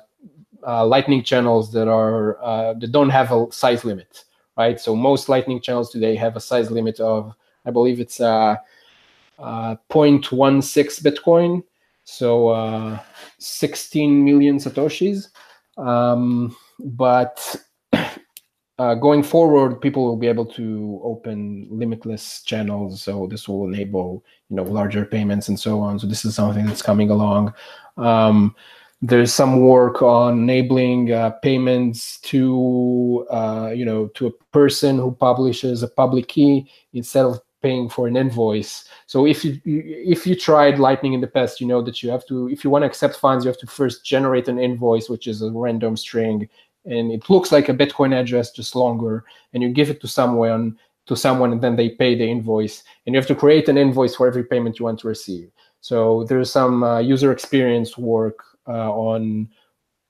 uh, Lightning channels that are uh, that don't have a size limit right? So most Lightning channels today have a size limit of, I believe it's uh, uh 0.16 Bitcoin, so uh, 16 million satoshis. Um, but uh, going forward, people will be able to open limitless channels. So this will enable, you know, larger payments and so on. So this is something that's coming along. Um, there's some work on enabling uh, payments to uh, you know to a person who publishes a public key instead of paying for an invoice so if you if you tried lightning in the past you know that you have to if you want to accept funds you have to first generate an invoice which is a random string and it looks like a bitcoin address just longer and you give it to someone to someone and then they pay the invoice and you have to create an invoice for every payment you want to receive so there's some uh, user experience work uh, on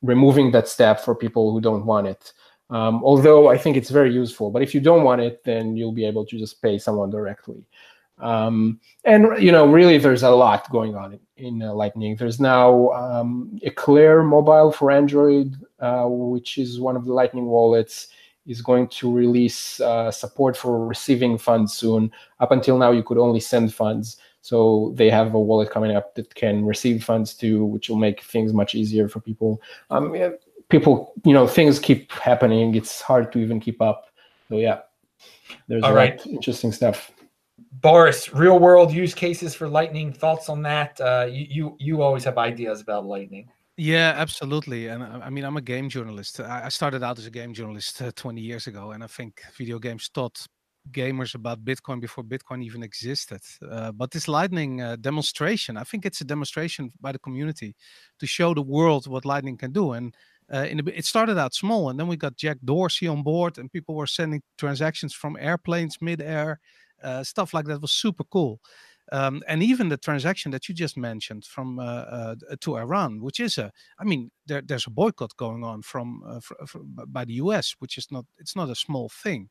removing that step for people who don't want it. Um, although I think it's very useful, but if you don't want it, then you'll be able to just pay someone directly. Um, and you know, really, there's a lot going on in, in uh, Lightning. There's now um, Eclair Mobile for Android, uh, which is one of the Lightning wallets, is going to release uh, support for receiving funds soon. Up until now, you could only send funds. So they have a wallet coming up that can receive funds too, which will make things much easier for people. Um, yeah, people, you know, things keep happening. It's hard to even keep up. So yeah, there's All right. interesting stuff. Boris, real world use cases for Lightning. Thoughts on that? Uh, you, you you always have ideas about Lightning. Yeah, absolutely. And uh, I mean, I'm a game journalist. I started out as a game journalist uh, 20 years ago, and I think video games taught gamers about Bitcoin before Bitcoin even existed. Uh, but this Lightning uh, demonstration, I think it's a demonstration by the community to show the world what Lightning can do. And uh, in it started out small, and then we got Jack Dorsey on board, and people were sending transactions from airplanes mid-air. Uh, stuff like that was super cool. Um, and even the transaction that you just mentioned from uh, uh, to Iran, which is a, I mean, there, there's a boycott going on from, fr- fr- by the U.S., which is not, it's not a small thing.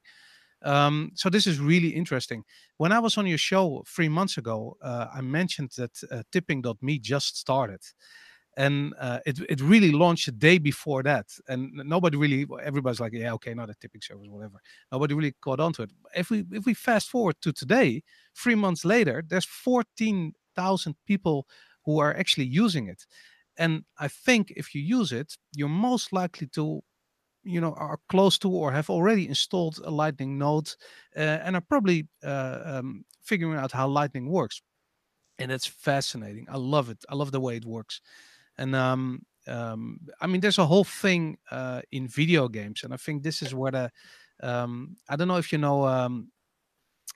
Um, so this is really interesting. When I was on your show three months ago, uh, I mentioned that uh, tipping.me just started. And uh, it, it really launched a day before that. And nobody really, everybody's like, yeah, okay, not a tipping service, whatever. Nobody really caught on to it. If we, if we fast forward to today, three months later, there's 14,000 people who are actually using it. And I think if you use it, you're most likely to you know are close to or have already installed a lightning node uh, and are probably uh, um, figuring out how lightning works and it's fascinating i love it i love the way it works and um, um, i mean there's a whole thing uh, in video games and i think this is where the um, i don't know if you know um,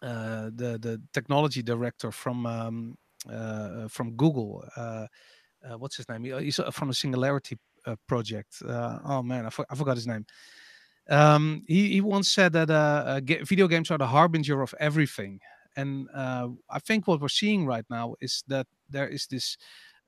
uh, the the technology director from um, uh, from google uh, what's his name he's from the singularity uh, project. Uh, oh man, I, for, I, forgot his name. Um, he, he once said that uh, video games are the harbinger of everything. And I think what we're seeing right now is that there is this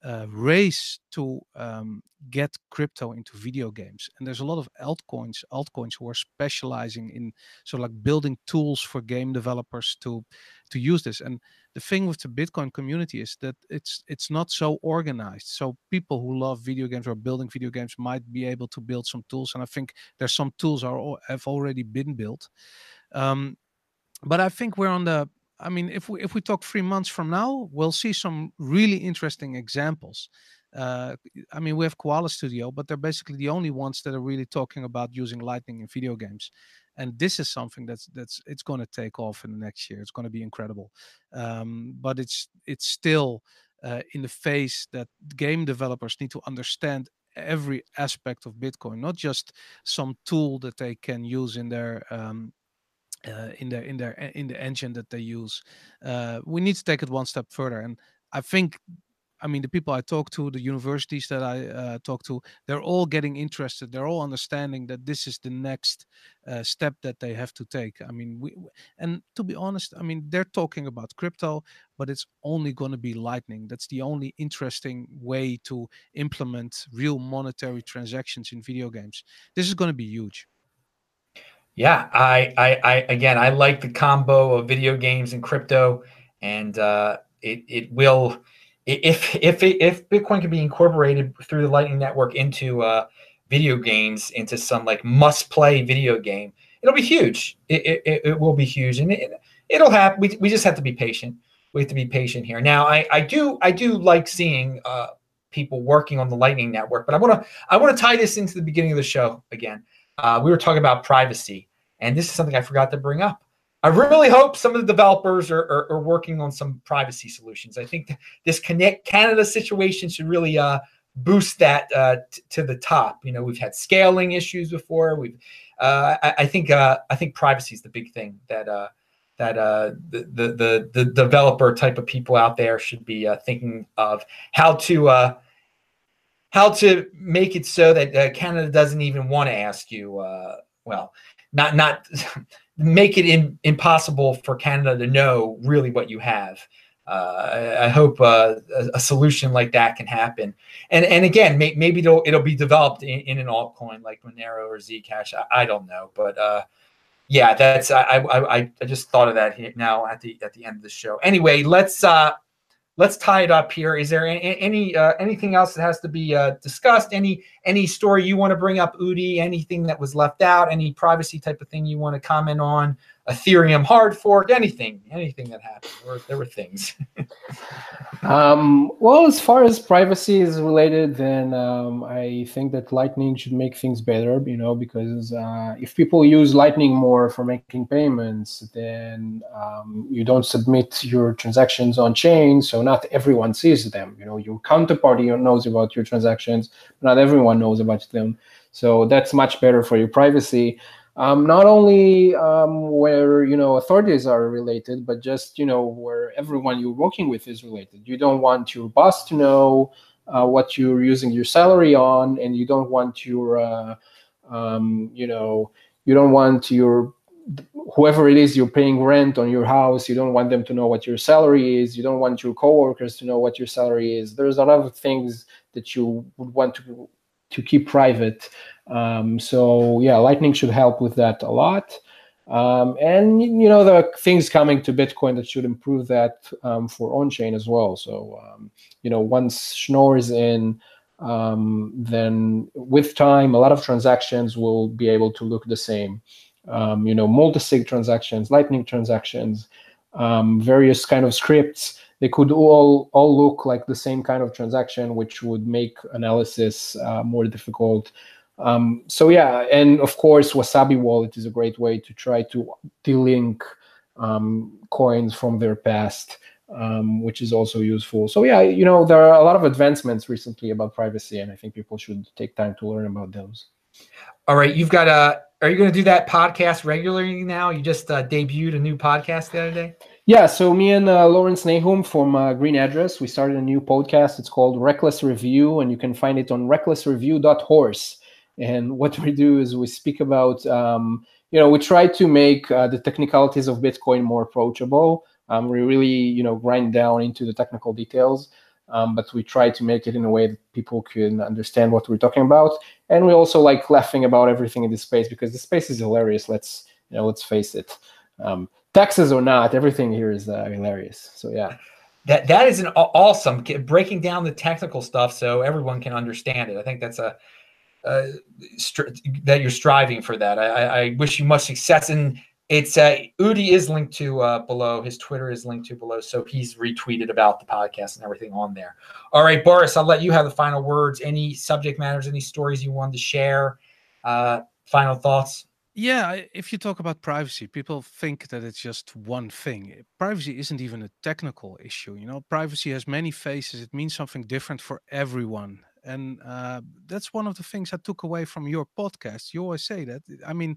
uh, race to um, get crypto into video games. And there's a lot of altcoins, altcoins who are specializing in sort of like building tools for game developers to to use this. And the thing with the Bitcoin community is that it's it's not so organized. So people who love video games or building video games might be able to build some tools. And I think there's some tools are have already been built. Um, but I think we're on the I mean, if we if we talk three months from now, we'll see some really interesting examples. Uh, I mean, we have Koala Studio, but they're basically the only ones that are really talking about using Lightning in video games. And this is something that's that's it's going to take off in the next year. It's going to be incredible. Um, but it's it's still uh, in the phase that game developers need to understand every aspect of Bitcoin, not just some tool that they can use in their um, uh, in their in their in the engine that they use. Uh, we need to take it one step further, and I think I mean, the people I talk to, the universities that I uh, talk to, they're all getting interested. They're all understanding that this is the next uh, step that they have to take. I mean, we, and to be honest, I mean, they're talking about crypto, but it's only going to be Lightning. That's the only interesting way to implement real monetary transactions in video games. This is going to be huge. Yeah, I, I, I, again, I like the combo of video games and crypto, and uh, it, it will if if if Bitcoin can be incorporated through the Lightning Network into uh, video games, into some like must play video game, it'll be huge. It, it, it will be huge, and it, it'll happen. We, we just have to be patient. We have to be patient here. Now, I, I do I do like seeing uh, people working on the Lightning Network, but I want to I want to tie this into the beginning of the show again. Uh, we were talking about privacy, and this is something I forgot to bring up. I really hope some of the developers are, are, are working on some privacy solutions. I think this Connect Canada situation should really uh, boost that uh, t- to the top. You know, we've had scaling issues before. We've, uh, I, I, think, uh, I think privacy is the big thing that uh, that the, the, the the developer type of people out there should be thinking of how to how to make it so that Canada doesn't even want to ask you. well, not not make it in, impossible for Canada to know really what you have. Uh, I, I, hope uh, a, a, solution like that can happen. And and again, may, maybe it'll it'll be developed in, in, an altcoin like Monero or Zcash. I, I don't know, but uh, yeah, that's I, I I just thought of that here now at the at the end of the show. Anyway, let's uh, let's tie it up here. Is there any, uh, anything else that has to be uh, discussed? Any any story you want to bring up, Udi? Anything that was left out? Any privacy type of thing you want to comment on? Ethereum hard fork? Anything? Anything that happened? Or there were things. um, well, as far as privacy is related, then um, I think that Lightning should make things better. You know, because uh, if people use Lightning more for making payments, then um, you don't submit your transactions on chain, so not everyone sees them. You know, your counterparty knows about your transactions, but not everyone knows about them. So that's much better for your privacy. Um, not only um, where you know authorities are related, but just you know where everyone you're working with is related. You don't want your boss to know uh, what you're using your salary on, and you don't want your uh, um, you know you don't want your whoever it is you're paying rent on your house. You don't want them to know what your salary is. You don't want your coworkers to know what your salary is. There's a lot of things that you would want to to keep private um, so yeah lightning should help with that a lot um, and you know the things coming to bitcoin that should improve that um, for on chain as well so um, you know once schnorr is in um, then with time a lot of transactions will be able to look the same um, you know, multi-sig transactions, Lightning transactions, various kind of scripts. They could all all look like the same kind of transaction, which would make analysis uh, more difficult. Um, so yeah, and of course, Wasabi Wallet is a great way to try to delink um, coins from their past, um, which is also useful. So yeah, you know, there are a lot of advancements recently about privacy, and I think people should take time to learn about those. All right, you've got a are you going to do that podcast regularly now? You just uh, debuted a new podcast the other day. Yeah, so me and uh, Lawrence Nahum from uh, Green Address, we started a new podcast. It's called Reckless Review, and you can find it on recklessreview.horse. And what we do is we speak about, um, you know, we try to make uh, the technicalities of Bitcoin more approachable. Um, we really, you know, grind down into the technical details um, but we try to make it in a way that people can understand what we're talking about. And we also like laughing about everything in this space because the space is hilarious. Let's you know, let's face it. Um, taxes or not, everything here is uh, hilarious. So yeah. That that is an awesome breaking down the technical stuff so everyone can understand it. I think that's a uh, that you're striving for that. I, I wish you much success And it's uh, Udi is linked to uh, below. His Twitter is linked to below, so he's retweeted about the podcast and everything on there. All right, Boris, I'll let you have the final words. Any subject matters, any stories you wanted to share? Uh, final thoughts. Yeah, if you talk about privacy, people think that it's just one thing. Privacy isn't even a technical issue. You know, privacy has many faces. It means something different for everyone, and uh, that's one of the things I took away from your podcast. You always say that. I mean,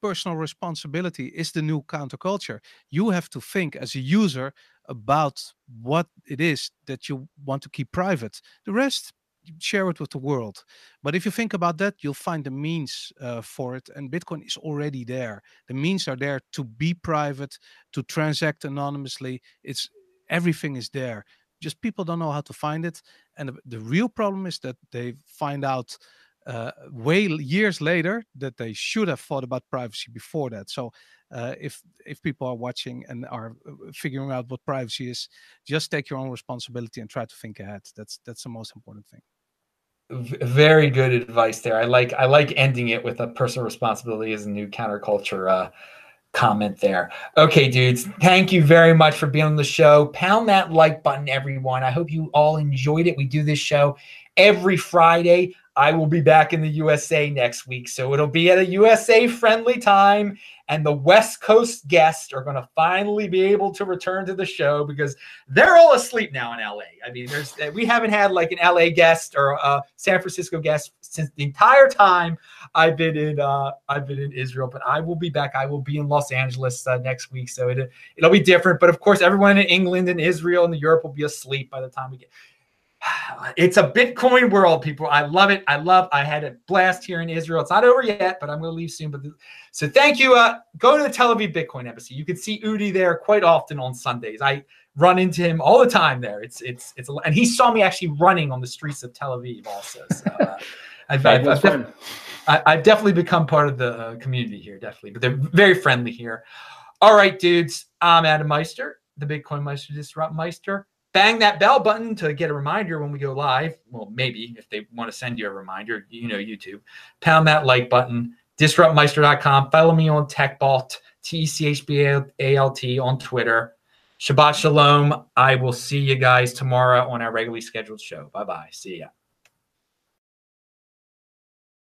personal responsibility is the new counterculture. You have to think as a user about what it is that you want to keep private. The rest, share it with the world. But if you think about that, you'll find the means uh, for it, and Bitcoin is already there. The means are there to be private, to transact anonymously. It's everything is there. Just people don't know how to find it, and the, the real problem is that they find out uh, way years later that they should have thought about privacy before that. So uh, if if people are watching and are uh, figuring out what privacy is, just take your own responsibility and try to think ahead. That's that's the most important thing very good advice there. I like I like ending it with a personal responsibility as a new counterculture uh, comment there. Okay, dudes, thank you very much for being on the show. Pound that like button, everyone. I hope you all enjoyed it. We do this show every Friday. I will be back in the USA next week. So it'll be at a USA friendly time. And the West Coast guests are going to finally be able to return to the show because they're all asleep now in LA. I mean, there's we haven't had like an LA guest or a San Francisco guest since the entire time I've been in uh, I've been in Israel. But I will be back. I will be in Los Angeles uh, next week, so it it'll be different. But of course, everyone in England and Israel and Europe will be asleep by the time we get it's a Bitcoin world, people. I love it. I love. I had a blast here in Israel. It's not over yet, but I'm going to leave soon. But the, so thank you. Uh, go to the Tel Aviv Bitcoin Embassy. You can see Udi there quite often on Sundays. I run into him all the time there. It's it's it's and he saw me actually running on the streets of Tel Aviv also. So uh, I've, I've, I've, def- I, have definitely become part of the uh, community here, definitely. But they're very friendly here. All right, dudes. I'm Adam Meister, the Bitcoin Meister Disrupt Meister bang that bell button to get a reminder when we go live. Well, maybe if they want to send you a reminder, you know, YouTube. Pound that like button. Disruptmeister.com. Follow me on TechBalt, T E C H B A L T on Twitter. Shabbat Shalom. I will see you guys tomorrow on our regularly scheduled show. Bye bye. See ya.